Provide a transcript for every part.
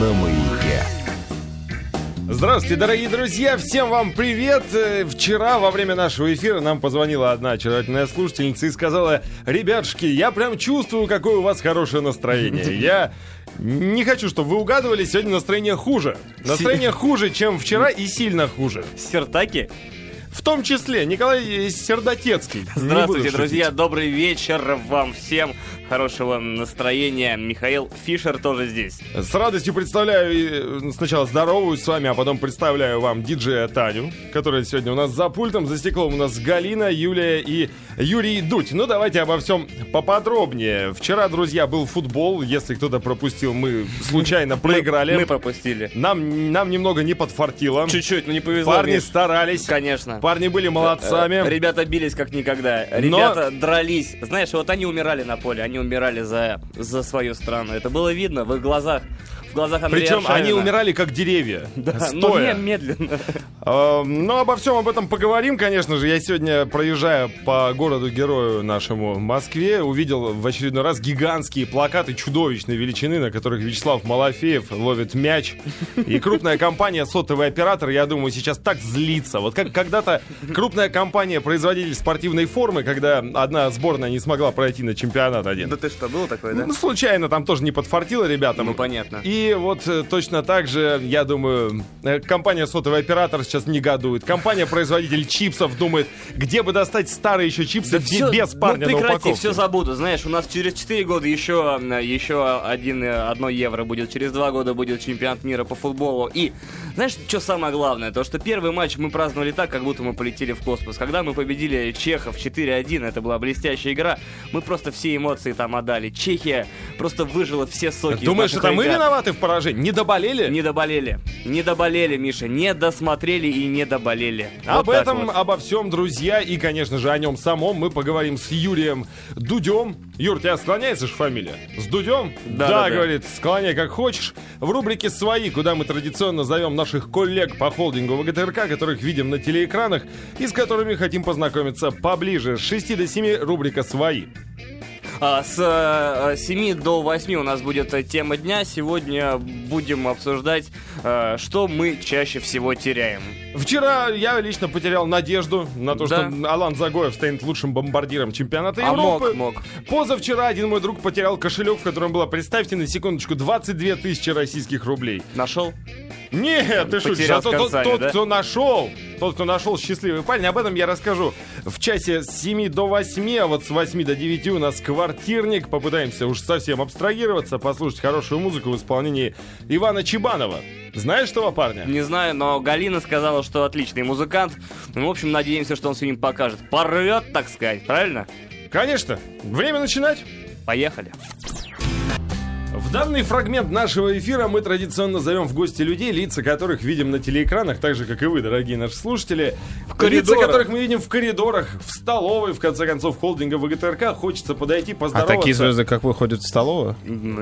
на маяке. Здравствуйте, дорогие друзья! Всем вам привет! Э, Вчера во время нашего эфира нам позвонила одна очаровательная слушательница и сказала, ребятушки, я прям чувствую, какое у вас хорошее настроение. Я не хочу, чтобы вы угадывали, сегодня настроение хуже. Настроение хуже, чем вчера и сильно хуже. Сертаки. В том числе Николай Сердотецкий. Здравствуйте, друзья, добрый вечер вам всем. Хорошего настроения. Михаил Фишер тоже здесь. С радостью представляю, э, сначала здороваюсь с вами, а потом представляю вам диджея Таню, которая сегодня у нас за пультом, за стеклом у нас Галина, Юлия и Юрий Дудь. Ну, давайте обо всем поподробнее. Вчера, друзья, был футбол. Если кто-то пропустил, мы случайно проиграли. Мы пропустили. Нам, нам немного не подфартило. Чуть-чуть, но не повезло. Парни Миш. старались. Конечно. Парни были молодцами. Э, Ребята бились как никогда. Ребята дрались. Знаешь, вот они умирали на поле, они умирали за, за свою страну. Это было видно в их глазах. Глазах Андрея Причем они Аршавина. умирали как деревья. Да, но стоя. не медленно. Э, Ну, обо всем об этом поговорим, конечно же. Я сегодня, проезжая по городу-герою нашему Москве, увидел в очередной раз гигантские плакаты чудовищной величины, на которых Вячеслав Малафеев ловит мяч. И крупная компания «Сотовый оператор», я думаю, сейчас так злится. Вот как когда-то крупная компания, производитель спортивной формы, когда одна сборная не смогла пройти на чемпионат один. Да ты что, было такое, Ну, случайно там тоже не подфартило ребятам. Ну, понятно. И вот э, точно так же, я думаю, э, компания сотовый оператор сейчас негодует. Компания-производитель чипсов думает, где бы достать старые еще чипсы бе- всё, без парня ну, на прекрати, упаковке. все забуду. Знаешь, у нас через 4 года еще, еще один, э, одно евро будет. Через 2 года будет чемпионат мира по футболу. И знаешь, что самое главное? То, что первый матч мы праздновали так, как будто мы полетели в космос. Когда мы победили чехов 4-1, это была блестящая игра, мы просто все эмоции там отдали. Чехия просто выжила все соки. Думаешь, это мы ребят. Виноваты в поражении? Не доболели? Не доболели. Не доболели, Миша. Не досмотрели и не доболели. Об Вот так этом, вот. обо всем, друзья, и, конечно же, о нем самом мы поговорим с Юрием Дудем. Юр, тебя склоняется же фамилия? С Дудем? Да, да, да. говорит, склоняй как хочешь. В рубрике «Свои», куда мы традиционно зовем наших коллег по холдингу ВГТРК, которых видим на телеэкранах, и с которыми хотим познакомиться поближе. С 6 до 7 рубрика «Свои». А, С э, 7 до 8 у нас будет э, тема дня. Сегодня будем обсуждать, э, что мы чаще всего теряем. Вчера я лично потерял надежду на то, Да. что Алан Загоев станет лучшим бомбардиром чемпионата А Европы. мог, мог. Позавчера один мой друг потерял кошелек, в котором было, представьте на секундочку, 22 тысячи российских рублей. Нашел? Нет, ты шутишь. А тот, концами, тот, да? кто нашел, тот, кто нашел счастливый парень, об этом я расскажу в часе с 7 до 8, а вот с 8 до 9 у нас квартирник. Попытаемся уж совсем абстрагироваться, послушать хорошую музыку в исполнении Ивана Чебанова. Знаешь того парня? Не знаю, но Галина сказала, что отличный музыкант. Ну, в общем, надеемся, что он сегодня покажет. Порвет, так сказать, правильно? Конечно. Время начинать. Поехали. В данный фрагмент нашего эфира мы традиционно зовем в гости людей, лица которых видим на телеэкранах, так же, как и вы, дорогие наши слушатели. В лица коридорах. которых мы видим в коридорах, в столовой, в конце концов, холдинга ВГТРК. Хочется подойти, А поздороваться. такие звезды, как вы, ходят в столовую?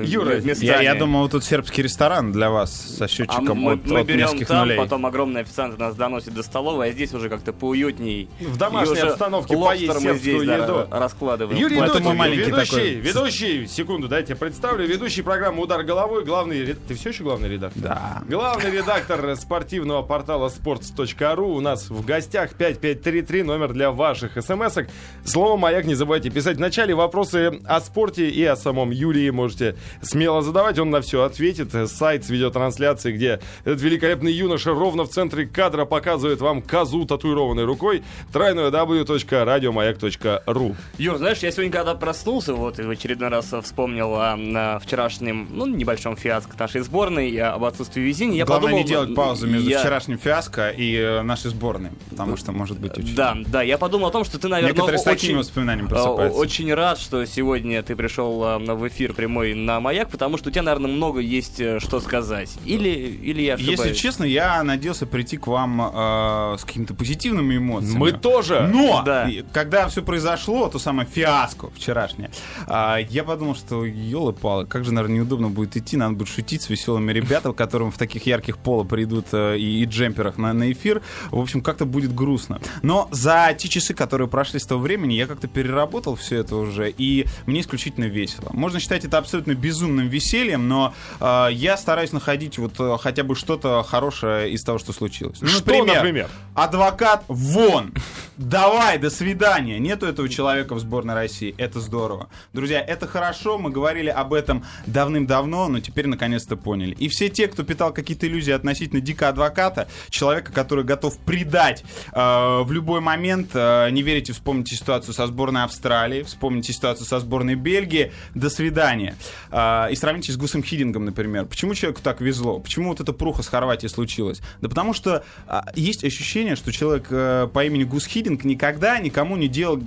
Юра. Я, я думал, тут сербский ресторан для вас со А счетчиком мы, от, мы от берем нескольких там, нулей. потом огромный официант нас доносит до столовой, а здесь уже как-то поуютней. В домашней обстановке поесть мы здесь сербскую да, еду. раскладываем. Юрий Поэтому ведущий, такой. ведущий, секунду, дайте я представлю, ведущий программы «Удар головой», главный, ты все еще главный редактор? Да. Главный редактор спортивного портала sports.ru у нас в гостях 5533, номер для ваших смс-ок. Слово «Маяк» не забывайте писать в начале. Вопросы о спорте и о самом Юрии можете смело задавать, он на все ответит. Сайт с видеотрансляцией, где этот великолепный юноша ровно в центре кадра показывает вам козу, татуированной рукой, www.radiomayak.ru Юр, знаешь, я сегодня когда проснулся, вот и в очередной раз вспомнил о, на вчерашнем, ну, небольшом фиаско нашей сборной, и об отсутствии везения, я Главное подумал... не делать паузу между я- вчерашним фиаско и э, нашей сборной, потому что может быть очень... Да, да, я подумал о том, что ты, наверное, Некоторые с такими очень, воспоминаниями э, просыпаются. очень рад, что сегодня ты пришел э, в эфир прямой на Маяк, потому что у тебя, наверное, много есть э, что сказать. Или, или я ошибаюсь? Если честно, я надеялся прийти к вам э, с какими-то позитивными эмоциями. Мы тоже. Но, Да. когда все произошло, то самое фиаско вчерашнее, а, я подумал, что елы-палы, как же наверное, неудобно будет идти, надо будет шутить с веселыми ребятами, которым в таких ярких поло придут э, и, и джемперах на, на эфир. В общем, как-то будет грустно. Но за те часы, которые прошли с того времени, я как-то переработал все это уже, и мне исключительно весело. Можно считать это абсолютно безумным весельем, но э, я стараюсь находить вот э, хотя бы что-то хорошее из того, что случилось. Ну, Что, например? Адвокат вон! Давай, до свидания. Нету этого человека в сборной России. Это здорово. Друзья, это хорошо. Мы говорили об этом давным-давно, но теперь наконец-то поняли. И все те, кто питал какие-то иллюзии относительно Дика Адвоката, человека, который готов предать э, в любой момент, э, не верите, вспомните ситуацию со сборной Австралии, вспомните ситуацию со сборной Бельгии. До свидания. Э, и сравните с Гусом Хидингом, например. Почему человеку так везло? Почему вот эта пруха с Хорватией случилась? Да потому что э, есть ощущение, что человек э, по имени Гус Хидинг никогда никому не делал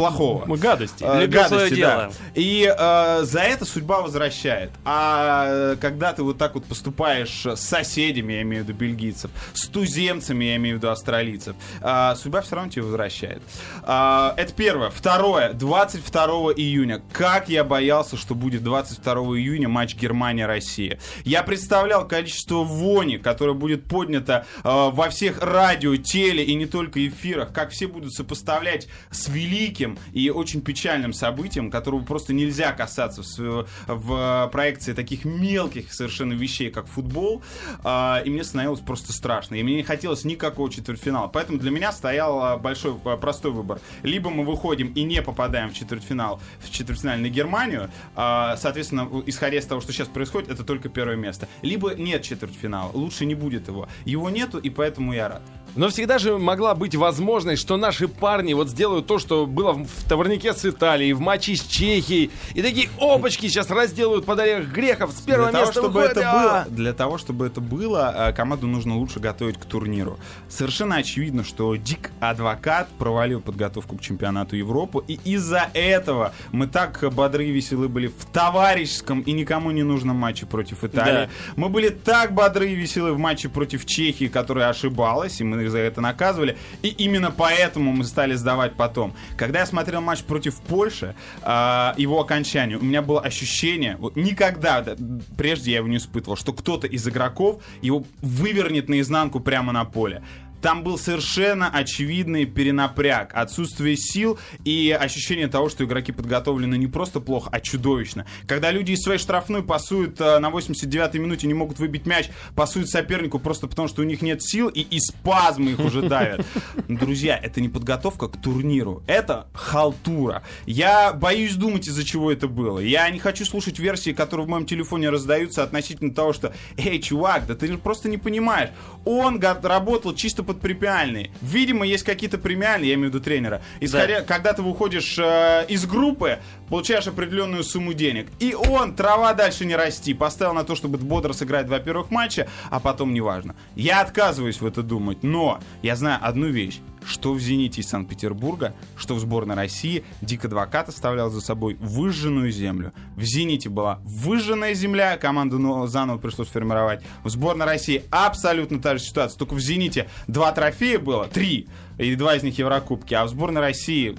плохого. Мы гадости. Э, гадости, свое да. И э, за это судьба возвращает. А э, когда ты вот так вот поступаешь с соседями, я имею в виду бельгийцев, с туземцами, я имею в виду австралийцев, э, судьба все равно тебе возвращает. Э, это первое. Второе. 22 июня. Как я боялся, что будет 22 июня матч Германия-Россия. Я представлял количество вони, которое будет поднято э, во всех радио, теле и не только эфирах, как все будут сопоставлять с великим и очень печальным событием, которого просто нельзя касаться в, в проекции таких мелких совершенно вещей, как футбол. А, и мне становилось просто страшно. И мне не хотелось никакого четвертьфинала. Поэтому для меня стоял а, большой, а, простой выбор. Либо мы выходим и не попадаем в четвертьфинал, в четвертьфинальную Германию, а, соответственно, исходя из того, что сейчас происходит, это только первое место. Либо нет четвертьфинала, лучше не будет его. Его нету, и поэтому я рад. Но всегда же могла быть возможность, что наши парни вот сделают то, что было в товарнике с Италией, в матче с Чехией. И такие опачки сейчас разделают под орех грехов с первого для того, места чтобы выходят. это было, для того, чтобы это было, э, команду нужно лучше готовить к турниру. Совершенно очевидно, что Дик Адвокат провалил подготовку к чемпионату Европы, и из-за этого мы так бодры и веселы были в товарищеском и никому не нужном матче против Италии. Да. Мы были так бодры и веселы в матче против Чехии, которая ошибалась, и мы за это наказывали. И именно поэтому мы стали сдавать потом. Когда я смотрел матч против Польши, а, его окончанию, у меня было ощущение, вот никогда да, прежде я его не испытывал, что кто-то из игроков его вывернет наизнанку прямо на поле. Там был совершенно очевидный перенапряг, отсутствие сил и ощущение того, что игроки подготовлены не просто плохо, а чудовищно. Когда люди из своей штрафной пасуют э, на 89-й минуте, не могут выбить мяч, пасуют сопернику просто потому, что у них нет сил и, и спазмы их уже давят. Друзья, это не подготовка к турниру, это халтура. Я боюсь думать, из-за чего это было. Я не хочу слушать версии, которые в моем телефоне раздаются относительно того, что «Эй, чувак, да ты просто не понимаешь». Он работал чисто под премиальные. Видимо, есть какие-то премиальные, я имею в виду тренера. Исходя, Когда ты выходишь э, из группы, получаешь определенную сумму денег. И он, трава дальше не расти, поставил на то, чтобы бодро сыграть два первых матча, а потом неважно. Я отказываюсь в это думать, но я знаю одну вещь что в «Зените» из Санкт-Петербурга, что в сборной России Дик Адвокат оставлял за собой выжженную землю. В «Зените» была выжженная земля, команду но- заново пришлось формировать. В сборной России абсолютно та же ситуация, только в «Зените» два трофея было, три, и два из них Еврокубки, а в сборной России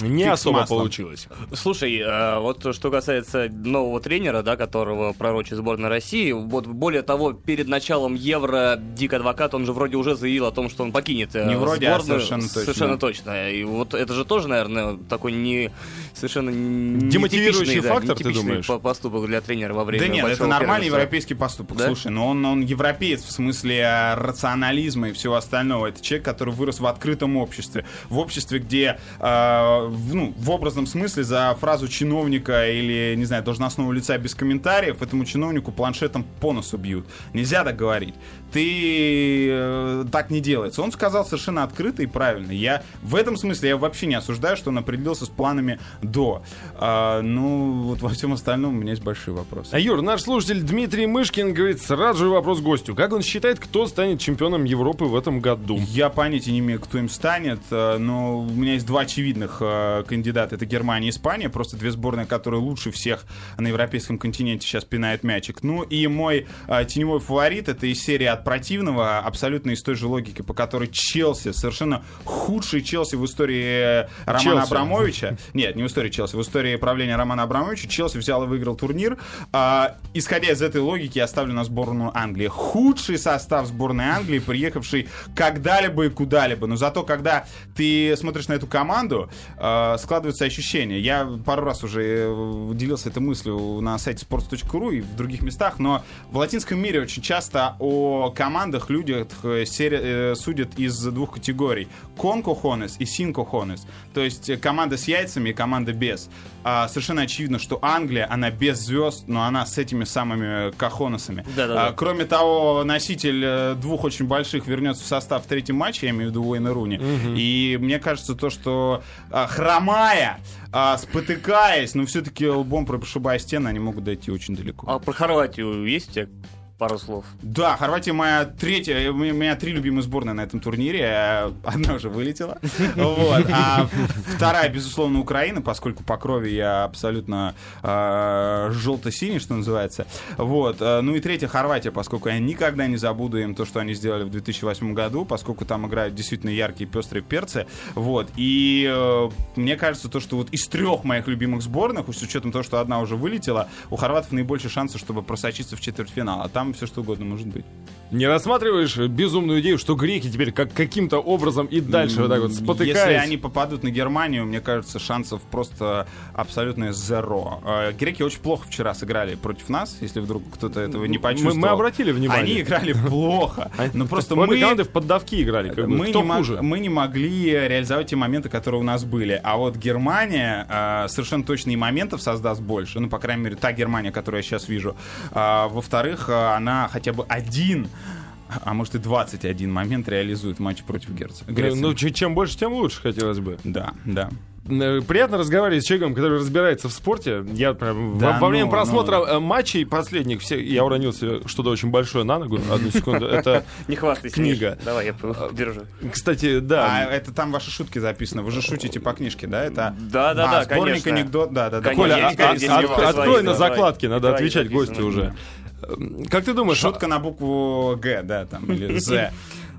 Не Фиг особо маслом. получилось. Слушай, э, вот что касается нового тренера, да, которого пророчит сборная России, вот более того, перед началом Евро Дик Адвокат, он же вроде уже заявил о том, что он покинет э, Не вроде, а сборную. совершенно точно. Совершенно точно. И вот это же тоже, наверное, такой не совершенно Демотивирующий да, фактор, ты думаешь? по- поступок для тренера во время Да нет, это нормальный первенства. европейский поступок. Да? Слушай, но он, он европеец в смысле э, рационализма и всего остального. Это человек, который вырос в открытом обществе. В обществе, где э, в, ну, в образном смысле за фразу чиновника или, не знаю, должностного лица без комментариев этому чиновнику планшетом по носу бьют. Нельзя так говорить. Ты э, так не делается. Он сказал совершенно открыто и правильно. Я в этом смысле я вообще не осуждаю, что он определился с планами до. А, ну, вот во всем остальном у меня есть большие вопросы. А Юр, наш слушатель Дмитрий Мышкин говорит сразу же вопрос гостю. Как он считает, кто станет чемпионом Европы в этом году? Я понятия не имею, кто им станет, э, но у меня есть два очевидных э, кандидата. Это Германия и Испания. Просто две сборные, которые лучше всех на европейском континенте сейчас пинают мячик. Ну и мой теневой фаворит это из серии от противного, абсолютно из той же логики, по которой Челси, совершенно худший Челси в истории Романа Челси. Абрамовича. Нет, не в истории Челси, в истории правления Романа Абрамовича. Челси взял и выиграл турнир. А, исходя из этой логики, я ставлю на сборную Англии. Худший состав сборной Англии, приехавший когда-либо и куда-либо. Но зато, когда ты смотришь на эту команду, а, складывается ощущение. Я пару раз уже э, делился этой мыслью на сайте sports.ru и в других местах, но в латинском мире очень часто о командах людях э, сери- э, судят из двух категорий. Cojones и cojones. То есть э, команда с яйцами и команда без. А, совершенно очевидно, что Англия, она без звезд, но она с этими самыми кахоносами. Да-да-да. А, кроме того, носитель двух очень больших вернется в состав в третьем матче, я имею в виду Уэйна Руни. И мне кажется, то, что а, хромая, а, спотыкаясь, но все-таки лбом прошибая стены, они могут дойти очень далеко. А про Хорватию есть у тебя пару слов? Да, Хорватия моя третья, у меня, три любимые сборные на этом турнире, а одна уже вылетела, вот, а вторая, безусловно, Украина, поскольку по крови я абсолютно э, желто-синий, что называется, вот, Э, ну и третья Хорватия, поскольку я никогда не забуду им то, что они сделали в 2008 году, поскольку там играют действительно яркие пестрые перцы, вот, и э, мне кажется, то, что вот из трех моих любимых сборных, с учетом того, что одна уже вылетела, у хорватов наибольшие шансы, чтобы просочиться в четвертьфинал, а там все что угодно может быть. Не рассматриваешь безумную идею, что греки теперь как каким-то образом и дальше вот так вот Если спотыкаясь? они попадут на Германию, мне кажется, шансов просто абсолютно зеро. Э, Греки очень плохо вчера сыграли против нас, если вдруг кто-то этого не Мы, почувствовал. мы обратили внимание. Они играли плохо. Но просто Обе мы... команды в поддавки играли. Мы не, хуже? мы не могли реализовать те моменты, которые у нас были. А вот Германия э, совершенно точно и моментов создаст больше. Ну, по крайней мере, та Германия, которую я сейчас вижу. А, во-вторых, она хотя бы один, а может и 21 момент реализует в матче против Герца. Греции. Ну, ч- чем больше, тем лучше, хотелось бы. Да, да. Э, Приятно разговаривать с человеком, который разбирается в спорте. Я прям Да во, во время ну, просмотра э, матчей последних, все, я уронил себе что-то очень большое на ногу. Одну секунду. Это, Не хвастайся. Книга. Миш. Давай, я п- держу. кстати, А да. это там ваши шутки записаны. Вы же шутите по книжке, да? Это Да-да-да, а, сборник конечно. анекдот, да, да, да. Коля, а- а- открой на закладке, надо Давай, отвечать гостю уже. Эм, Как ты думаешь, Шутка на букву Г, да, там, или З.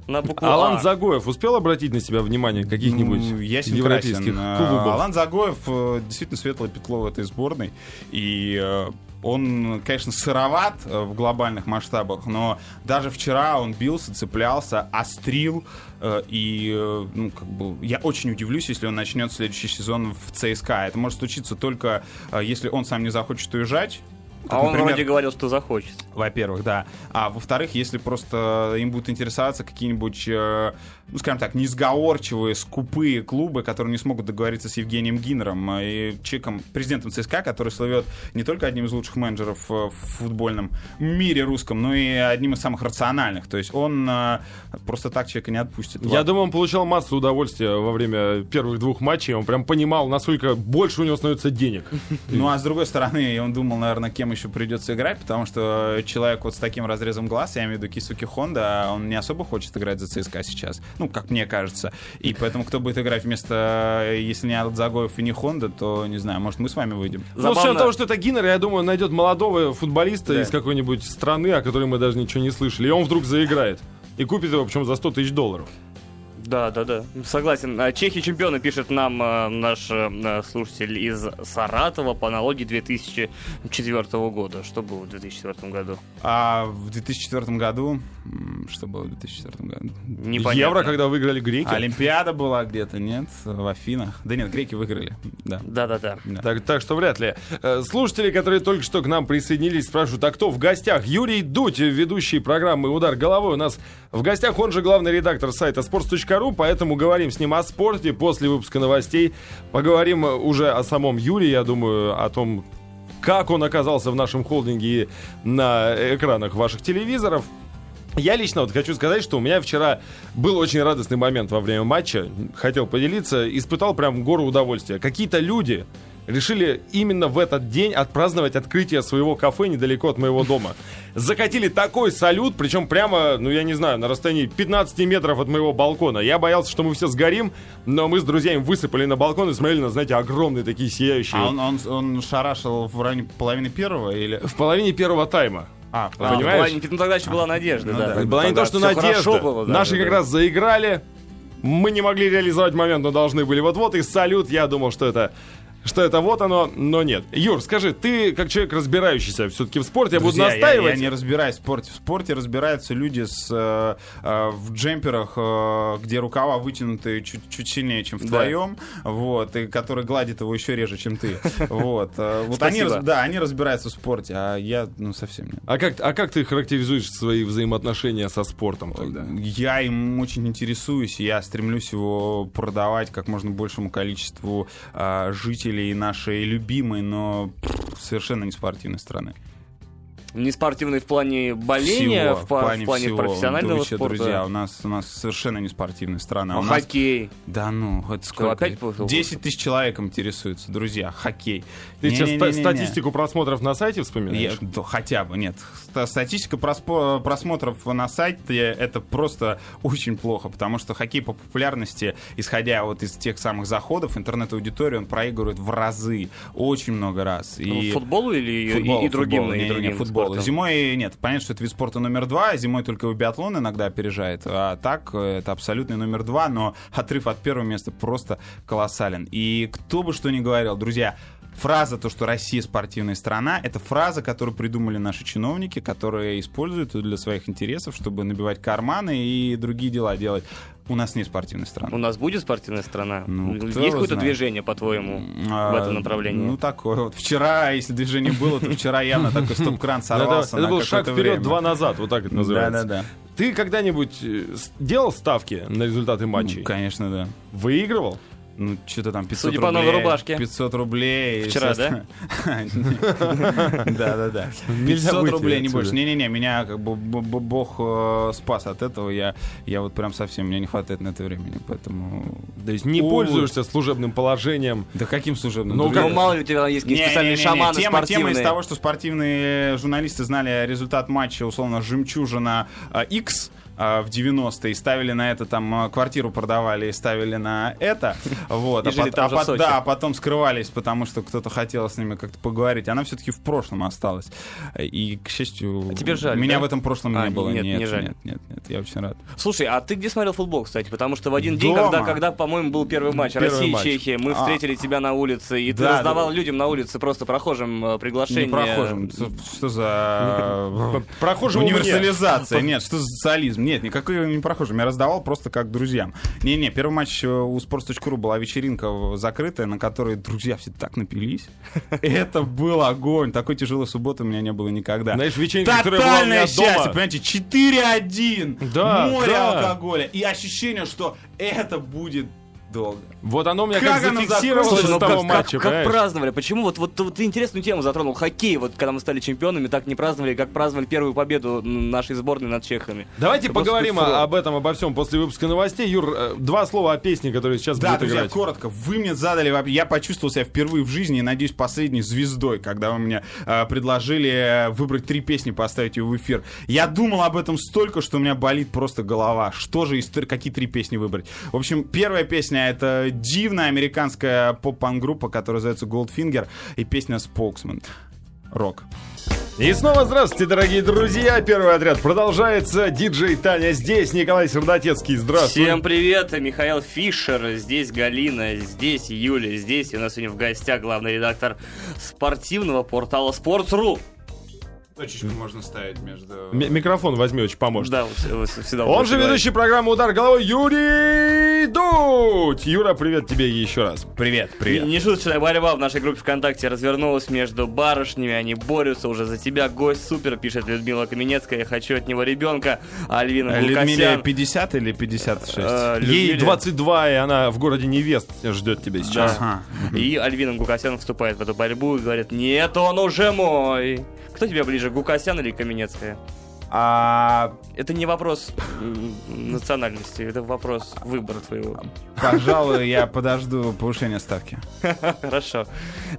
На букву Алан А. Загоев успел обратить на себя внимание каких-нибудь Ну, ясен европейских красен. А, клубов? Алан Загоев э, действительно светлое петло в этой сборной. И э, он, конечно, сыроват э, в глобальных масштабах, но даже вчера он бился, цеплялся, острил. э, И, э, ну, как бы, я очень удивлюсь, если он начнет следующий сезон в ЦСКА. Это может случиться только, э, если он сам не захочет уезжать. А Как, он например, вроде говорил, что захочет. во-первых, да. А во-вторых, если просто им будут интересоваться какие-нибудь, э, ну, скажем так, несговорчивые, скупые клубы, которые не смогут договориться с Евгением Гиннером э, и человеком, президентом ЦСКА, который слывет не только одним из лучших менеджеров э, в футбольном мире русском, но и одним из самых рациональных. То есть он э, просто так человека не отпустит. Я думаю, он получал массу удовольствия во время первых двух матчей. Он прям понимал, насколько больше у него становится денег. Ну, а с другой стороны, он думал, наверное, кем еще придется играть, потому что человек вот с таким разрезом глаз, я имею в виду Кисуки Хонда, он не особо хочет играть за ЦСКА сейчас. Ну, как мне кажется. И поэтому, кто будет играть вместо, если не Алдзагоев и не Хонда, то, не знаю, может, мы с вами выйдем. Ну, с учетом Забавно. того, что это Гиннер, я думаю, найдет молодого футболиста Да. из какой-нибудь страны, о которой мы даже ничего не слышали. И он вдруг заиграет. И купит его, причем за 100 тысяч долларов. Да, да, да. Согласен. А, Чехи чемпионы пишет нам э, наш э, слушатель из Саратова по аналогии 2004 года. Что было в 2004 году? А в 2004 году... Что было в 2004 году? Непонятно. Евро, когда выиграли греки. Олимпиада была где-то, нет? В Афинах. Да нет, греки выиграли. Да. Да, да, да. Так, так что вряд ли. Э, Слушатели, которые только что к нам присоединились, спрашивают, а кто в гостях? Юрий Дудь, ведущий программы «Удар головой». У нас в гостях он же главный редактор сайта sports.ru, поэтому говорим с ним о спорте. После выпуска новостей поговорим уже о самом Юрии, я думаю, о том, как он оказался в нашем холдинге и на экранах ваших телевизоров. Я лично вот хочу сказать, что у меня вчера был очень радостный момент во время матча. Хотел поделиться, испытал прям гору удовольствия. Какие-то люди решили именно в этот день отпраздновать открытие своего кафе недалеко от моего дома. Закатили такой салют, причем прямо, ну я не знаю, на расстоянии 15 метров от моего балкона. Я боялся, что мы все сгорим, но мы с друзьями высыпали на балкон и смотрели на, знаете, огромные такие сияющие. А он, он, он шарашил в районе половины первого или... В половине первого тайма. А, А. Понимаешь? плане- ну тогда еще была надежда, Ну да. да. Была не то, что надежда. было даже, Наши как да. раз заиграли. Мы не могли реализовать момент, но должны были. Вот-вот и салют. Я думал, что это что это вот оно, но нет. Юр, скажи, ты как человек, разбирающийся все-таки в спорте, я буду Друзья, я- настаивать. Я, не разбираюсь в спорте. В спорте разбираются люди с, э, э, в джемперах, э, где рукава вытянуты чуть, чуть сильнее, чем в Да. твоем, вот, и который гладит его еще реже, чем ты. Вот, э, вот они, да, они разбираются в спорте, а я, ну, совсем нет. А как, а как ты характеризуешь свои взаимоотношения со спортом тогда? Я им очень интересуюсь, я стремлюсь его продавать как можно большему количеству а, жителей нашей любимой, но совершенно не спортивной страны. Не спортивный в плане боления, Всего, в, па- в плане, всего. профессионального Друзья, спорта. Друзья, у нас, у нас совершенно не спортивная страна. А у нас- хоккей. Да ну, это сколько? опять плохо? 10 тысяч человек интересуются, друзья, хоккей. Ты сейчас ста- Не-не-не-не-не. статистику просмотров на сайте Я- вспоминаешь? да, хотя бы, нет. Ста- Статистика проспо- просмотров на сайте это просто очень плохо, потому что хоккей по популярности, исходя вот из тех самых заходов, интернет-аудитории, он проигрывает в разы, очень много раз. И... Футболу или и- Футбол, и, другим, футбол. и другим футбол. Спортам? Зимой нет. Понятно, что это вид спорта номер два. Зимой только его биатлон иногда опережает. А так э, это абсолютный номер два, но отрыв от первого места просто колоссален. И кто бы что ни говорил, друзья, Фраза то, что Россия спортивная страна, это фраза, которую придумали наши чиновники, которые используют для своих интересов, чтобы набивать карманы и другие дела делать. У нас не спортивная страна. У нас будет спортивная страна? Ну, Есть какое-то знает? движение, по-твоему, А, в этом направлении? Ну, такое вот. Вчера, если движение было, то вчера явно такой стоп-кран сорвался это на был шаг вперед, два назад, вот так это называется. Да-да-да. Ты когда-нибудь э, делал ставки на результаты матчей? Ну, конечно, да. Выигрывал? Ну, что-то там 500 Судя по рублей. новой рубашке. 500 рублей. Вчера, да? Да-да-да. Нельзя 500 выйти рублей, не больше. Не-не-не, меня как бы бог э, спас от этого. Я я вот прям совсем, мне не хватает на это времени, поэтому... То есть не пользуешься служебным положением? Да каким служебным? Ну, мало ли у тебя есть какие-то специальные шаманы тема, тема спортивные. из того, что спортивные журналисты знали результат матча, условно, «Жемчужина X», а, в 90-е, и ставили на это, там, а, квартиру продавали и ставили на это, вот, а, пот- а пот- да, а потом скрывались, потому что кто-то хотел с ними как-то поговорить, она все-таки в прошлом осталась, и, к счастью, А тебе жаль, меня да? в этом прошлом А, не было, нет, нет, не жаль. нет, нет, нет, я очень рад. Слушай, а ты где смотрел футбол, кстати? Потому что в один день, Дома. когда, когда по-моему, был первый матч Первый России матч. и Чехии, мы А. встретили тебя на улице, и ты Да, раздавал да. людям на улице просто прохожим э, приглашение. Не прохожим, что, за... Прохожему мне. Универсализация. Нет, что за социализм? Нет, никакой не прохожим. Я раздавал просто как друзьям. Не-не, первый матч э, у sports.ru была вечеринка закрытая, на которой друзья все так напились. Это был огонь. Такой тяжелой субботы у меня не было никогда. Знаешь, вечеринка, Тотальное счастье, понимаете, 4-1. Да, Море да. алкоголя. И ощущение, что это будет долго. Вот оно у меня Как как, зафиксировалось с ну того как, матча, как- как праздновали? Почему? Вот, вот, вот ты интересную тему затронул. Хоккей, вот когда мы стали чемпионами, так не праздновали, как праздновали первую победу нашей сборной над чехами. Давайте Это поговорим о- об этом, обо всем после выпуска новостей. Юр, э, два слова о песне, которая сейчас Да, будет друзья, играть. коротко. Вы мне задали, я почувствовал себя впервые в жизни, и, надеюсь, последней звездой, когда вы мне э, предложили э, выбрать три песни, поставить ее в эфир. Я думал об этом столько, что у меня болит просто голова. Что же, из какие три песни выбрать? В общем, первая песня — это дивная американская поп-пан-группа, которая называется Goldfinger, и песня Spokesman. Рок. И снова здравствуйте, дорогие друзья. Первый отряд продолжается. Диджей Таня здесь, Николай Сердотецкий. Здравствуй. Всем привет, Михаил Фишер, здесь Галина, здесь Юля, здесь и у нас сегодня в гостях главный редактор спортивного портала Sports.ru. Точечку можно ставить между... М- микрофон возьми, очень поможет. Да, всегда Он же ведущий программы «Удар головой» Юрий Дудь. Юра, привет тебе еще раз. Привет, привет. Нешуточная борьба в нашей группе ВКонтакте развернулась между барышнями, они борются уже за тебя. Гость супер, пишет Людмила Каменецкая, я хочу от него ребенка. Альвина Людмиле Гулкасян... 50 или 56? э, Ей Людмиле- 22, и она в городе невест ждет тебя сейчас. И Альвина Гукасян вступает в эту борьбу и говорит, нет, он уже мой. Кто тебе ближе, Гукасян или Каменецкая? А, Это не вопрос национальности, это вопрос выбора твоего. пожалуй, я подожду повышения ставки. Хорошо.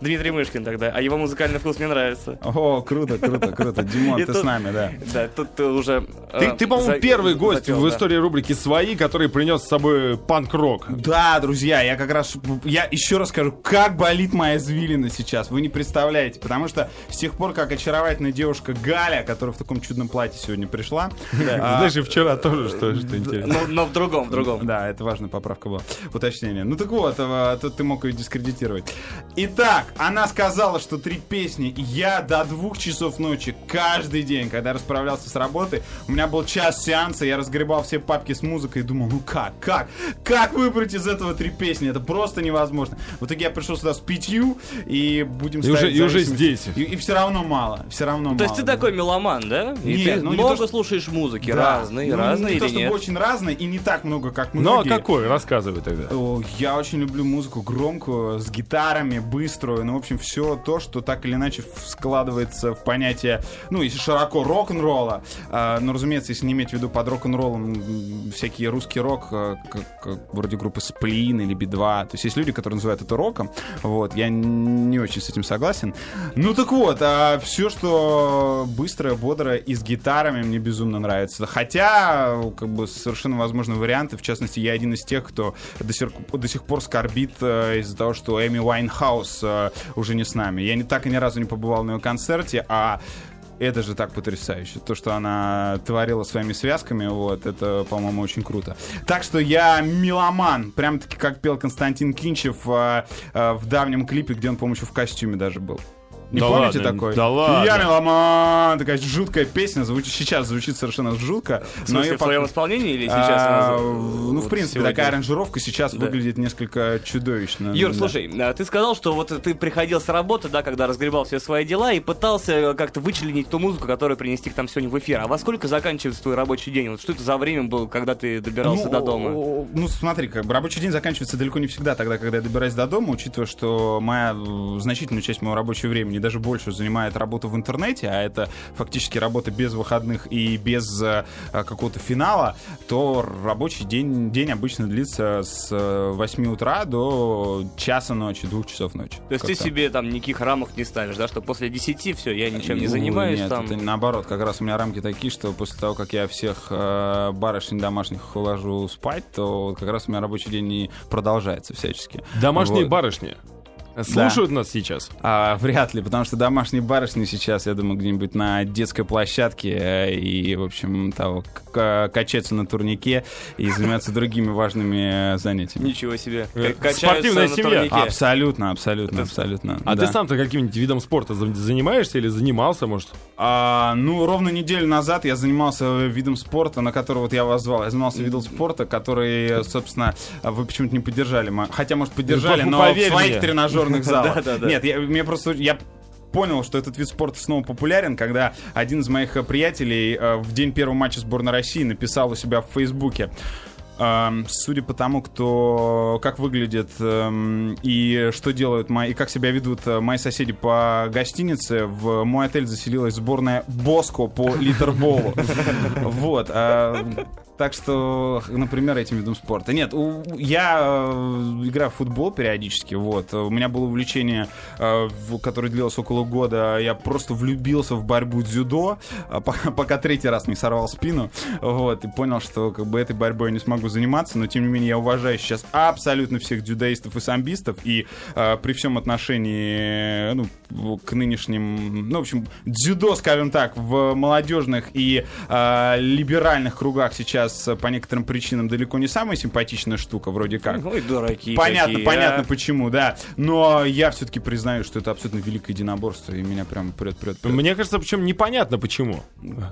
Дмитрий Мышкин тогда. А его музыкальный вкус мне нравится. О, круто, круто, круто. Димон, ты с нами, да. Да, тут ты уже... Ты, э, по-моему, первый гость в истории рубрики «Свои», который принес с собой панк-рок. Да, друзья, я как раз, я еще раз скажу, как болит моя извилина сейчас, вы не представляете, потому что с тех пор, как очаровательная девушка Галя, которая в таком чудном платье сегодня пришла, а, Знаешь, и вчера тоже, что, что интересно. Но, но в другом, в другом. Да, это важная поправка была. Уточнение. Ну так вот, а, тут ты мог ее дискредитировать. Итак, она сказала, что три песни я до двух часов ночи каждый день, когда расправлялся с работы, у меня был час сеанса, я разгребал все папки с музыкой и думал, ну как, как, как выбрать из этого три песни? Это просто невозможно. В итоге я пришел сюда с пятью, и будем И уже- ставить и уже здесь. И, и все равно мало, все равно мало. То есть ты такой меломан, да? И Нет, ты ну не то, много что- слушаешь музыки, Да. разные, Ну, разные не то или чтобы нет? очень разные, и не так много, как Ну, а многие. какой? Рассказывай тогда. О, Я очень люблю музыку громкую, с гитарами, быструю, ну, в общем, все то, что так или иначе складывается в понятие, ну, если широко рок-н-ролла, а, но, разумеется, если не иметь в виду под рок-н-роллом м, всякий русский рок, а, как, как вроде группы Сплин или Би-2, то есть есть люди, которые называют это роком, вот, я не очень с этим согласен. Ну, так вот, все, что быстрое, бодрое и с гитарами мне безумно нравится. Хотя, как бы, совершенно возможны варианты, в частности, я один из тех, кто до сих, до сих пор скорбит э, из-за того, что Эми Уайнхаус э, уже не с нами. Я не так и ни разу не побывал на ее концерте, а это же так потрясающе. То, что она творила своими связками, вот, это, по-моему, очень круто. Так что я меломан. Прям-таки, как пел Константин Кинчев э, э, в давнем клипе, где он, по-моему, еще в костюме даже был. Не Да помните ладно, такой? да ладно. Я меломан. Такая жуткая песня. Звучит, сейчас звучит совершенно жутко. В смысле, её в твоем пок- исполнении или сейчас? А, ну, в вот принципе, сегодня? такая аранжировка сейчас Да. выглядит несколько чудовищно. Юр, Да. слушай, а, ты сказал, что вот ты приходил с работы, да, когда разгребал все свои дела и пытался как-то вычленить ту музыку, которую принести к нам сегодня в эфир. А во сколько заканчивается твой рабочий день? Вот что это за время было, когда ты добирался ну, до дома? Ну, смотри, как бы рабочий день заканчивается далеко не всегда тогда, когда я добираюсь до дома, учитывая, что моя э, значительная часть моего рабочего времени, даже больше, занимает работа в интернете, а это фактически работа без выходных и без э, какого-то финала, то рабочий день, день обычно длится с э, 8 утра до часа ночи, двух часов ночи. То есть ты себе там никаких рамок не ставишь, да, что после 10 все, я ничем не Ну, занимаюсь Нет, там. это наоборот, как раз у меня рамки такие, что после того, как я всех э, барышень домашних уложу спать, то как раз у меня рабочий день и продолжается всячески. Домашние Вот. барышни. Слушают нас сейчас. А, вряд ли, потому что домашние барышни сейчас, я думаю, где-нибудь на детской площадке э, и, в общем, того, качаться на турнике и заниматься другими важными э, занятиями. Ничего себе. Э, спортивная на семья. Абсолютно, абсолютно, абсолютно. А да. ты сам-то каким-нибудь видом спорта за- занимаешься или занимался, может? А, ну, ровно неделю назад я занимался видом спорта, на который вот я вас звал. Я занимался видом спорта, который, собственно, вы почему-то не поддержали. Хотя, может, поддержали, Ну, но поверь в своих мне. Тренажерных залах. Нет, я, мне просто... Я понял, что этот вид спорта снова популярен, когда один из моих э, приятелей э, в день первого матча сборной России написал у себя в Фейсбуке Эм, судя по тому, кто как выглядит эм, и что делают мои, и как себя ведут э, мои соседи по гостинице, в мой отель заселилась сборная Боско по литерболу. Вот. Так что, например, этим видом спорта. Нет, у- я э, играю в футбол периодически. Вот. У меня было увлечение, э, в- которое длилось около года. Я просто влюбился в борьбу дзюдо, а, пока, пока третий раз не сорвал спину. Вот. И понял, что как бы этой борьбой я не смогу заниматься. Но, тем не менее, я уважаю сейчас абсолютно всех дзюдоистов и самбистов. И э, при всем отношении э, ну, к нынешним... Ну, в общем, дзюдо, скажем так, в молодежных и э, либеральных кругах сейчас э, по некоторым причинам далеко не самая симпатичная штука, вроде как. Ой, дураки Понятно, какие, понятно а. почему, да. Но я все-таки признаю, что это абсолютно великое единоборство, и меня прям прет, прет, прет. Мне кажется, причем непонятно почему.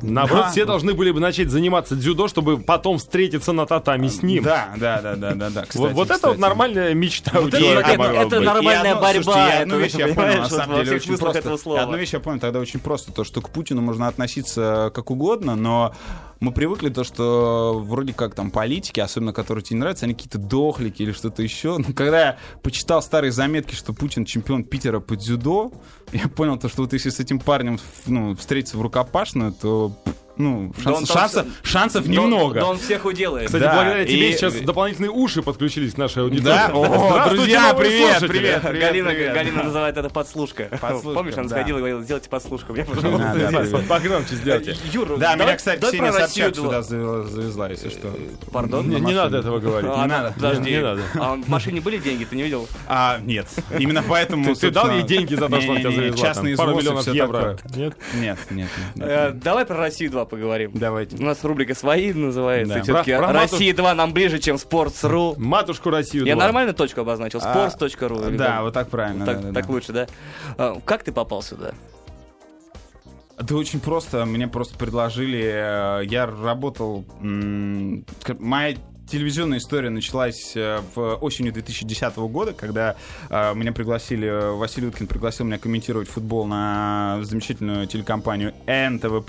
Наоборот, Да. все должны были бы начать заниматься дзюдо, чтобы потом встретиться на татами с ним. Да, да, да, да, да, да. Кстати, Вот, вот это кстати. вот нормальная мечта у это- это- это нормальная И одно- борьба, слушайте, я вы вещь я понял, на вот самом во деле, очень просто. этого слова. Одну вещь я понял тогда очень просто, то, что к Путину можно относиться как угодно, но мы привыкли то, что вроде как там политики, особенно которые тебе не нравятся, они какие-то дохлики или что-то еще. Но когда я почитал старые заметки, что Путин чемпион Питера по дзюдо, я понял то, что вот если с этим парнем ну, встретиться в рукопашную, то Ну, Да шанс- там шансов, всё- шансов Да он- немного. Да он всех уделает. Кстати, Да, благодаря тебе и- сейчас дополнительные уши подключились к нашей аудитории. Да? О, друзья, привет, слушатели. привет, привет, Галина, привет. Галина называет это подслушка. Подслушка, Помнишь, она да. сходила и говорила, сделайте подслушку мне, Да, пожалуйста. да, привет. Погромче сделайте. Юр, Да, давай- меня, кстати, давай Ксения Собчак сюда завезла, если что. Пардон? Не, не надо этого говорить. А, Не надо. Подожди. Не- не надо. А в машине были деньги, ты не видел? А, нет. Именно поэтому... Ты, дал ей деньги за то, что она тебя завезла? Частный там, пару миллионов евро. Нет? Нет, нет, нет. Э, Давай про Россию 2 поговорим. Давайте. У нас рубрика «Свои» называется. Да. Все-таки Россия 2 нам ближе, чем Sports.ru. Матушку Россию Я 2. нормально точку обозначил? А, Sports.ru. или Да, как? вот так правильно. Так, да, да, так да. лучше, да? А, Как ты попал сюда? Да очень просто. Мне просто предложили... э, Я работал... Моя телевизионная история началась э, в осенью 2010 года, когда э, меня пригласили, э, Василий Уткин пригласил меня комментировать футбол на замечательную телекомпанию НТВ+,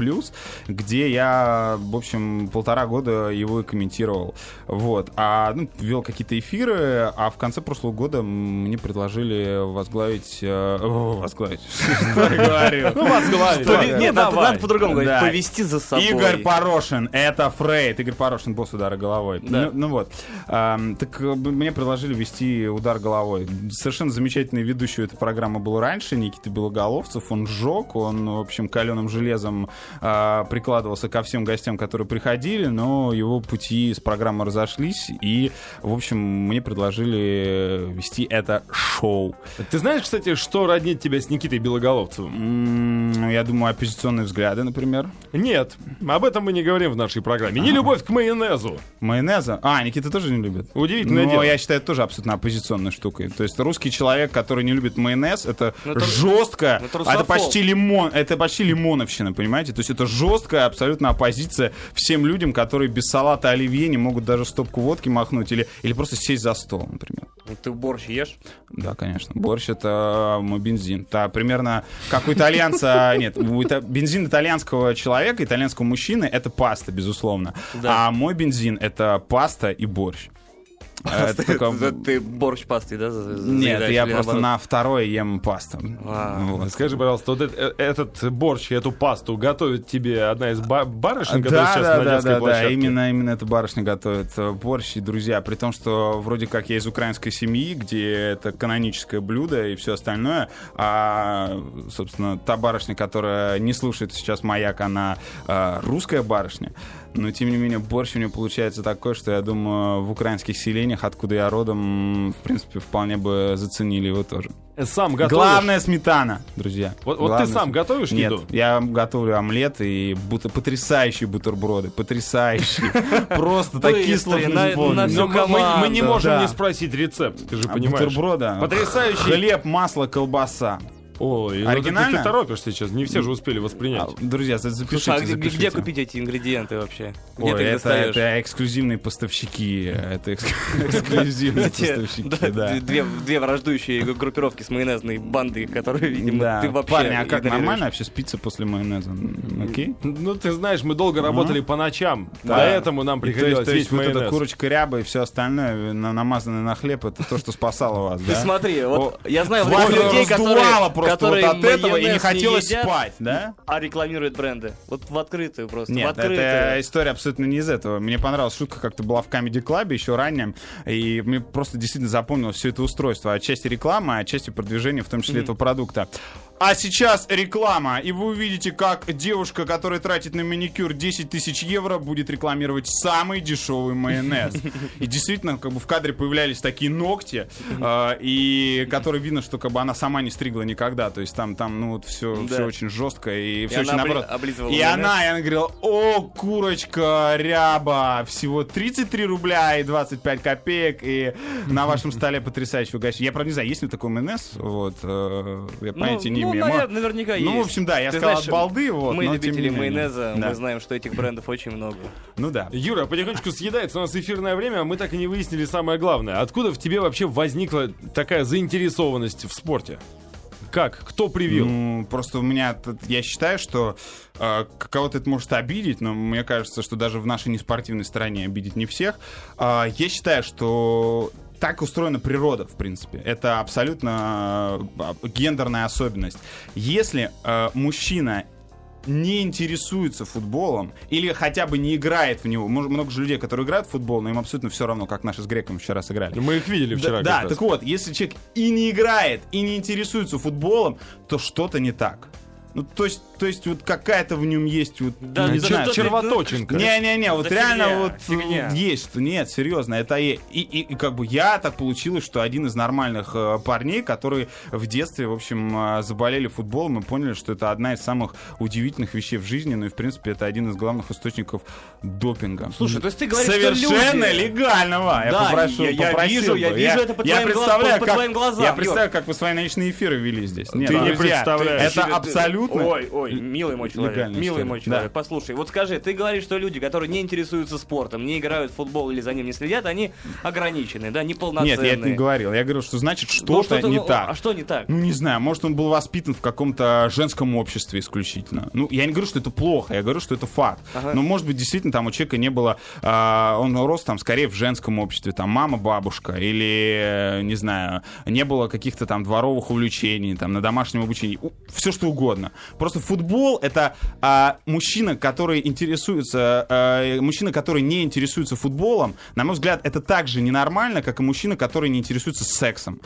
где я, в общем, полтора года его и комментировал. Вот. А ну, вел какие-то эфиры, а в конце прошлого года мне предложили возглавить... э, о, возглавить. Что я говорю? Ну, возглавить. Нет, Ну, надо, по-другому говорить. Повести за собой. Игорь Порошин, это Фрейд. Игорь Порошин, босс удара головой. Ну, вот. Ам, так э, мне предложили вести удар головой. Совершенно замечательный ведущий этой программы был раньше, Никита Белоголовцев. Он сжег, он, в общем, каленым железом а, прикладывался ко всем гостям, которые приходили, но его пути с программы разошлись, и, в общем, мне предложили вести это шоу. Ты знаешь, кстати, что роднит тебя с Никитой Белоголовцевым? Я думаю, оппозиционные взгляды, например. Нет, об этом мы не говорим в нашей программе. Не любовь к майонезу. Майонеза? А, Никита тоже не любит? Удивительное Но дело. я считаю, это тоже абсолютно оппозиционной штукой. То есть русский человек, который не любит майонез, это, это- жестко, это это русофоб. почти лимон, это почти лимоновщина, понимаете? То есть это жесткая абсолютно оппозиция всем людям, которые без салата оливье не могут даже стопку водки махнуть или, или просто сесть за стол, например. Ну, Ты борщ ешь? Да, конечно. Борщ это мой бензин. Да, примерно как у итальянца. Нет, бензин итальянского человека, итальянского мужчины это паста, безусловно. Да. А мой бензин это паста и борщ. Это такое- Ты- Ты борщ пастой, да? Нет, я просто на второе ем пасту. Вот. Скажи, пожалуйста, вот э- э- этот борщ и эту пасту готовит тебе одна из ба- барышень, которая Да, сейчас да, на да, детской да, да, площадке? именно, именно эта барышня готовит э, борщ и друзья, при том, что вроде как я из украинской семьи, где это каноническое блюдо и все остальное, а, собственно, та барышня, которая не слушает сейчас маяк, она э, русская барышня, но, тем не менее, борщ у нее получается такой, что, я думаю, в украинских селениях, откуда я родом, в принципе, вполне бы заценили его тоже. Сам готовишь? Главная сметана, друзья. Вот, вот ты Главная сам готовишь Нет, еду? я готовлю омлет и бут- потрясающие бутерброды. Потрясающие. Просто такие сложные Но мы- не можем не спросить рецепт, ты же А понимаешь. Бутерброда. Потрясающий. Хлеб, масло, колбаса. Ой, ну ты- Оригинально? Ты, торопишь сейчас, не все же успели воспринять. А, Друзья, за- запишите, Слушай, а где, запишите. где купить эти ингредиенты вообще? Где Ой, ты их это, это эксклюзивные поставщики. Это экск- эксклюзивные поставщики, да. Две, две враждующие группировки с майонезной бандой, которые, видимо, Да. ты вообще Парни, а как нормально вообще спится после майонеза? Окей? Ну, ты знаешь, мы долго работали по ночам, поэтому нам приходилось то есть есть вот эта майонез. курочка ряба и все остальное, на- намазанное на хлеб, это то, что спасало вас, Ты да? смотри, вот я знаю людей, которые, которые вот от этого и не хотелось едят, спать, да? а рекламируют бренды. Вот в открытую просто, в Нет, открытую. это история абсолютно не из этого. Мне понравилась шутка, как-то была в Comedy Club еще ранее, и мне просто действительно запомнилось все это устройство. Отчасти реклама, отчасти продвижение, в том числе этого продукта. А сейчас реклама, и вы увидите, как девушка, которая тратит на маникюр 10 тысяч евро, будет рекламировать самый дешевый майонез. И действительно, как бы в кадре появлялись такие ногти, э, и которые видно, что как бы она сама не стригла никогда. То есть там, там, ну вот все, Да. все очень жестко и все очень наоборот. И майонез. она, и она говорила, о, курочка, ряба, всего 33 рубля и 25 копеек, и на вашем столе потрясающий угощение. Я, правда, не знаю, есть ли такой майонез, вот, э, я понятия не ну, имею. навер- наверняка есть. Ну, в общем, да, я Ты сказал знаешь, от балды, вот, Мы но любители майонеза, Да. мы знаем, что этих брендов очень много. Ну да. Юра, потихонечку съедается у нас эфирное время, а мы так и не выяснили самое главное. Откуда в тебе вообще возникла такая заинтересованность в спорте? Как? Кто привил? Ну, просто у меня, я считаю, что э, кого-то это может обидеть, но мне кажется, что даже в нашей неспортивной стране обидеть не всех. А, я считаю, что так устроена природа, в принципе. Это абсолютно э, гендерная особенность. Если э, мужчина не интересуется футболом или хотя бы не играет в него. Много же людей, которые играют в футбол, но им абсолютно все равно, как наши с греком вчера сыграли. Мы их видели вчера. Да, да, раз. так вот, если человек и не играет, и не интересуется футболом, то что-то не так. Ну, то есть, то есть вот какая-то в нем есть вот, Да, не да знаю, червоточинка. не-не-не, вот Да реально фигня, вот фигня. э, есть, что нет, серьезно, это и, и, и- как бы я так получилось, что один из нормальных э, парней, которые в детстве, в общем, э, заболели футболом и поняли, что это одна из самых удивительных вещей в жизни, ну и в принципе это один из главных источников допинга. Слушай, то есть ты говоришь, Совершенно что люди... легального. я Да, попрошу, я- я вижу, бы. я вижу это по я твоим гла- представляю, по- по как- твоим глазам, Я представляю, как вы свои ночные эфиры вели здесь. Нет, Ты не представляешь. Это Ты- абсолютно... Ой, ой, милый мой человек. Легальная Милый история. мой Да. человек. Послушай, вот скажи, ты говоришь, что люди, которые не интересуются спортом, не играют в футбол или за ним не следят, они ограничены, да, Нет, неполноценные. я это не говорил. Я говорил, что значит Ну, что-то что-то- не ну, так. А что не так? Ну, не знаю, может, он был воспитан в каком-то женском обществе исключительно. Ну, я не говорю, что это плохо, я говорю, что это факт. Ага. Но, может быть, действительно, там у человека не было... а, он рос там скорее в женском обществе, там мама, бабушка, или, э, не знаю, не было каких-то там дворовых увлечений, там, на домашнем обучении. Все что угодно. Просто футбол — это а, мужчина, который интересуется... а, мужчина, который не интересуется футболом, на мой взгляд, это так же ненормально, как и мужчина, который не интересуется сексом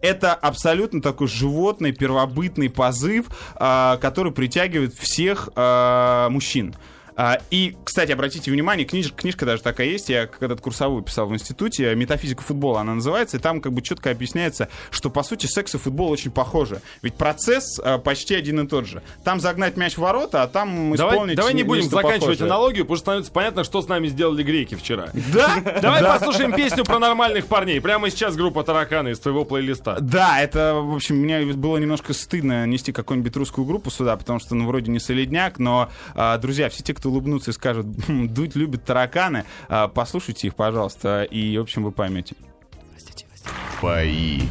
это абсолютно такой животный, первобытный позыв, а, который притягивает всех а, мужчин. А, И, кстати, обратите внимание, книж- книжка даже такая есть, я когда-то курсовую писал в институте, «Метафизика футбола» она называется, и там как бы четко объясняется, что, по сути, секс и футбол очень похожи. Ведь процесс а, почти один и тот же. Там загнать мяч в ворота, а там Давай, исполнить давай не будем заканчивать похожее. аналогию, потому что становится понятно, что с нами сделали греки вчера. Да? Давай Да. послушаем песню про нормальных парней. Прямо сейчас группа Тараканы из твоего плейлиста. Да, это, в общем, мне было немножко стыдно нести какую-нибудь русскую группу сюда, потому что, ну, вроде не солидняк, но, а, друзья, все те, кто улыбнутся и скажут, «Хм, Дудь любит тараканы, а, послушайте их, пожалуйста, и, в общем, вы поймете. Пои.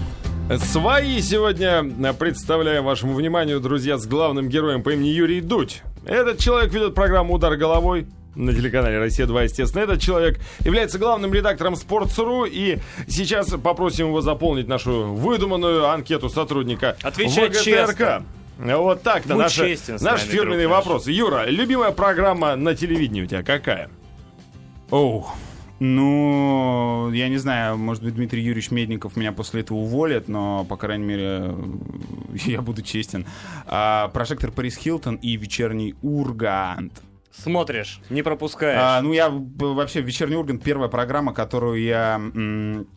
Свои сегодня представляем вашему вниманию, друзья, с главным героем по имени Юрий Дудь. Этот человек ведет программу «Удар головой», на телеканале «Россия-2», естественно. Этот человек является главным редактором «Спортс.ру», и сейчас попросим его заполнить нашу выдуманную анкету сотрудника Отвечай ВГТРК. честно. Вот так-то. Будь наша- честен с наш нами, фирменный друг наш. вопрос. Юра, любимая программа на телевидении у тебя какая? Оу. Ну, я не знаю, может быть, Дмитрий Юрьевич Медников меня после этого уволит, но, по крайней мере, я буду честен. А, прожектор Парис Хилтон и вечерний Ургант. Смотришь, не пропускаешь. А, ну, я вообще вечерний Ургант первая программа, которую я м,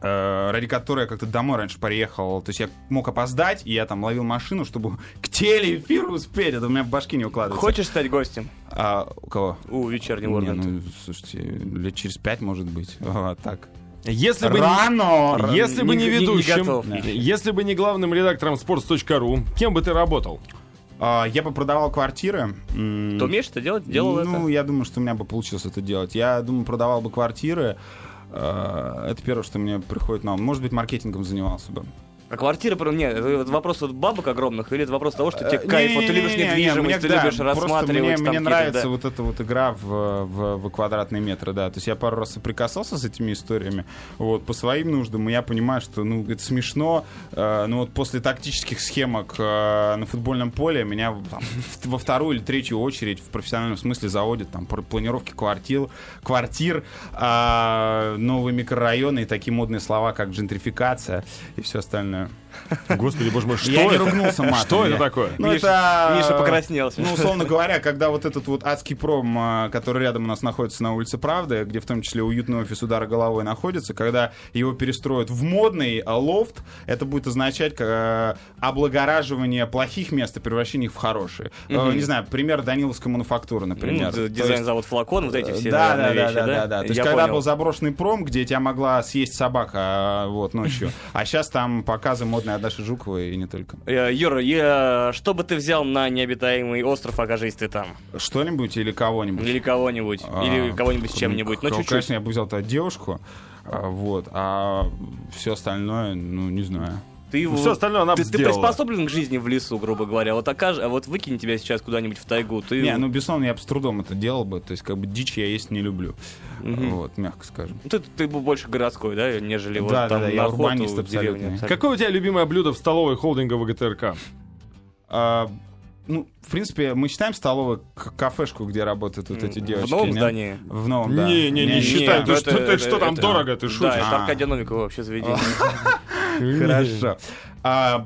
ради которой я как-то домой раньше приехал. То есть я мог опоздать, и я там ловил машину, чтобы к телеэфиру успеть. Это у меня в башке не укладывается. Хочешь стать гостем А, у кого? у вечернего Не, ну, слушайте, лет через пять, может быть. А, так. Если бы не- Рано! Если бы не Не- не- не ведущим, готов. да. если бы не главным редактором sports.ru, кем бы ты работал? А, я бы продавал квартиры. М, Ты умеешь это делать? Делал ну, это? я думаю, что у меня бы получилось это делать. Я думаю, продавал бы квартиры. А, Это первое, что мне приходит на ум. Может быть, маркетингом занимался бы. А квартира, нет, это вопрос вот бабок огромных, или это вопрос того, что тебе Э, кайф, вот ты любишь недвижимость, ты любишь рассматривать Мне, нравится вот эта вот игра в, квадратные метры, да. То есть я пару раз соприкасался с этими историями, вот, по своим нуждам, и я понимаю, что, ну, это смешно, э, но вот после тактических схемок э, на футбольном поле меня во вторую или третью очередь в профессиональном смысле заводят там планировки квартир, квартир, новые микрорайоны и такие модные слова, как джентрификация и все остальное знаю. Господи, боже мой, что я не это? ругнулся матом. Что это такое? Ну, Миша- это... Миша покраснел. Ну, условно говоря, когда вот этот вот адский пром, а, который рядом у нас находится на улице Правды, где в том числе уютный офис удара головой находится, когда его перестроят в модный а, лофт, это будет означать а, облагораживание плохих мест и превращение их в хорошие. А, Не знаю, пример Даниловской мануфактуры, например. Ну, То дизайн есть- завод флакон, вот эти все да, да, наверное, да, вещи, да, да, да. То есть, Я когда понял. был заброшенный пром, где тебя могла съесть собака вот ночью, а сейчас там показы модные от Даши Жуковой и не только. Э, Юра, я- что бы ты взял на необитаемый остров, окажись ты там? Что-нибудь или кого-нибудь? Или кого-нибудь? Или А, кого-нибудь с чем-нибудь? Ну, чуть-чуть. Конечно, я бы взял тогда девушку, а, вот, а все остальное, ну, не знаю. Ты, Все остальное она бы ты, ты приспособлен к жизни в лесу, грубо говоря. Вот, окаж... а вот выкинь тебя сейчас куда-нибудь в тайгу. Ты... Не, ну, безусловно, я бы с трудом это делал бы, то есть, как бы, дичь я есть не люблю, вот, мягко скажем. ты, ты был больше городской, да, нежели вот Да, да, там да, на я охоту урбанист абсолютный. Абсолютно. Какое у тебя любимое блюдо в столовой холдинга ВГТРК? А, ну, в принципе, мы считаем столовую кафешку, где работают вот эти девочки. В новом нет? здании? В новом, да. Не, не, не считай. Нет, Ты ну что, это- ты что там это- дорого, ты Да, шутишь? это А. Аркадия Новикова вообще заведение. Хорошо. А,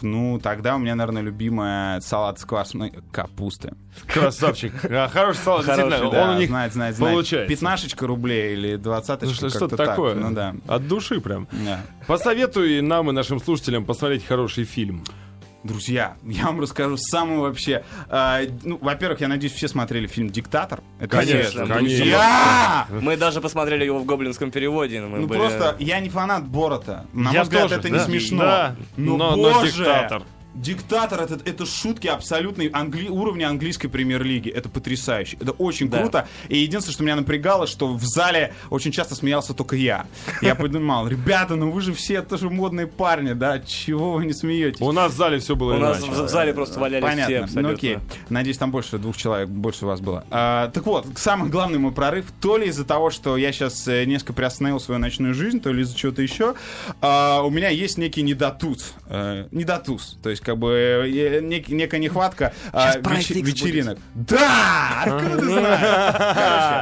ну, тогда у меня, наверное, любимая салат с квасной капусты. Красавчик. А, Хороший салат, Хороший, действительно. Да, Он у них знает, знает, знает. получается. Пятнашечка рублей или Ну, двадцаточка, как-то что-то так. такое. Ну да. От души прям. Да. Посоветуй нам и нашим слушателям посмотреть хороший фильм. Друзья, я вам расскажу самую вообще... а, ну, во-первых, я надеюсь, все смотрели фильм «Диктатор». Это Конечно, конечно. Друзья! Мы даже посмотрели его в гоблинском переводе. мы Ну были- просто я не фанат Борота. На Я мой взгляд, тоже, это да. не смешно. Да, но, но- но боже, диктатор. Диктатор это, это шутки абсолютной англи... уровня английской премьер-лиги. Это потрясающе. Это очень Да. круто. И единственное, что меня напрягало, что в зале очень часто смеялся только я. Я понимал, ребята, ну вы же все тоже модные парни, да? Чего вы не смеетесь? У нас в зале все было У нас иначе. в в зале просто валялись все Понятно. абсолютно. Ну окей. Надеюсь, там больше двух человек, больше вас было. А, так вот, самый главный мой прорыв, то ли из-за того, что я сейчас несколько приостановил свою ночную жизнь, то ли из-за чего-то еще, а, у меня есть некий недотуз. Э, недотуз. То есть, как бы, э, нек- некая нехватка а, X вечеринок. Да! Откуда ты знаешь?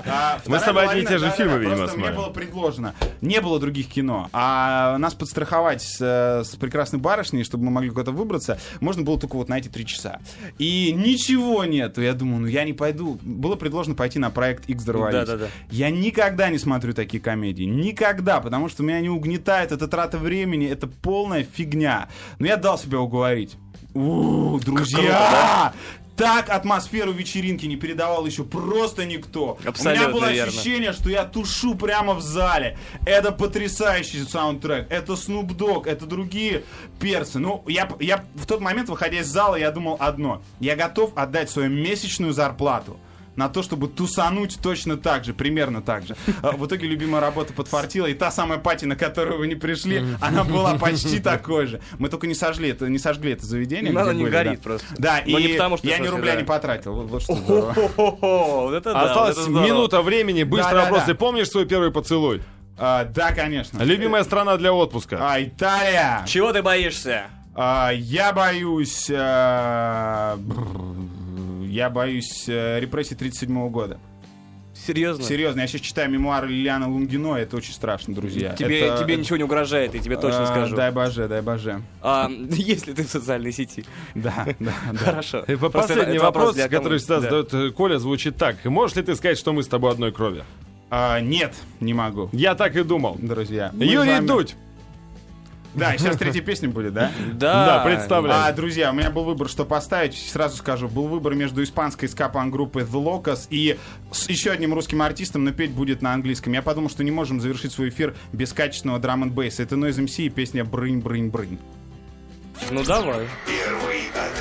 А, Мы с тобой одни и те же фильмы, видимо, просто мне смотрим. было предложено. Не было других кино. А нас подстраховать с, э, с прекрасной барышней, чтобы мы могли куда-то выбраться, можно было только вот на эти три часа. И ничего нету. Я думаю, ну я не пойду. Было предложено пойти на проект X дорвались. Да-да-да. Я никогда не смотрю такие комедии. Никогда, потому что меня не угнетает, это трата времени, это полная фигня. Но я дал себя уговорить. У, друзья! Так атмосферу вечеринки не передавал еще просто никто. У Абсолютно меня было верно. ощущение, что я тушу прямо в зале. Это потрясающий саундтрек. Это Snoop Dogg, это другие перцы. Ну, я, я в тот момент, выходя из зала, я думал одно. Я готов отдать свою месячную зарплату на то, чтобы тусануть точно так же, примерно так же. А В итоге любимая работа подфартила, и та самая пати, на которую вы не пришли, она была почти такой же. Мы только не сожгли это, не сожгли это заведение. Ну, где оно не были, горит да. просто. Да, Но и не потому, что, я ни рубля да. не потратил. Вот, вот что вот это да, это здорово. минута времени. Быстрый Да-да-да. вопрос. Ты помнишь свой первый поцелуй? А, Да, конечно. Любимая страна для отпуска? А, Италия. Чего ты боишься? А, Я боюсь... а, бррр, Я боюсь э, репрессий 37 года. Серьезно? Серьезно, я сейчас читаю мемуары Лилианы Лунгино, это очень страшно, друзья. Тебе, Это- тебе ничего не угрожает, я тебе точно А, скажу. Дай боже, дай боже. А, если ты в социальной сети. Да, да, да. Хорошо. Последний вопрос, который всегда да. задает э, Коля, звучит так. Можешь ли ты сказать, что мы с тобой одной крови? А, Нет, не могу, Я так и думал. друзья. Юрий вами- Дудь. Да, сейчас третья песня будет, да? Да, Да, представляю. А, друзья, у меня был выбор, что поставить. Сразу скажу, был выбор между испанской скапан группы The Locos и с еще одним русским артистом, но петь будет на английском. Я подумал, что не можем завершить свой эфир без качественного драм н бейса Это Noise MC и песня Брынь, брынь, брынь. Ну давай. И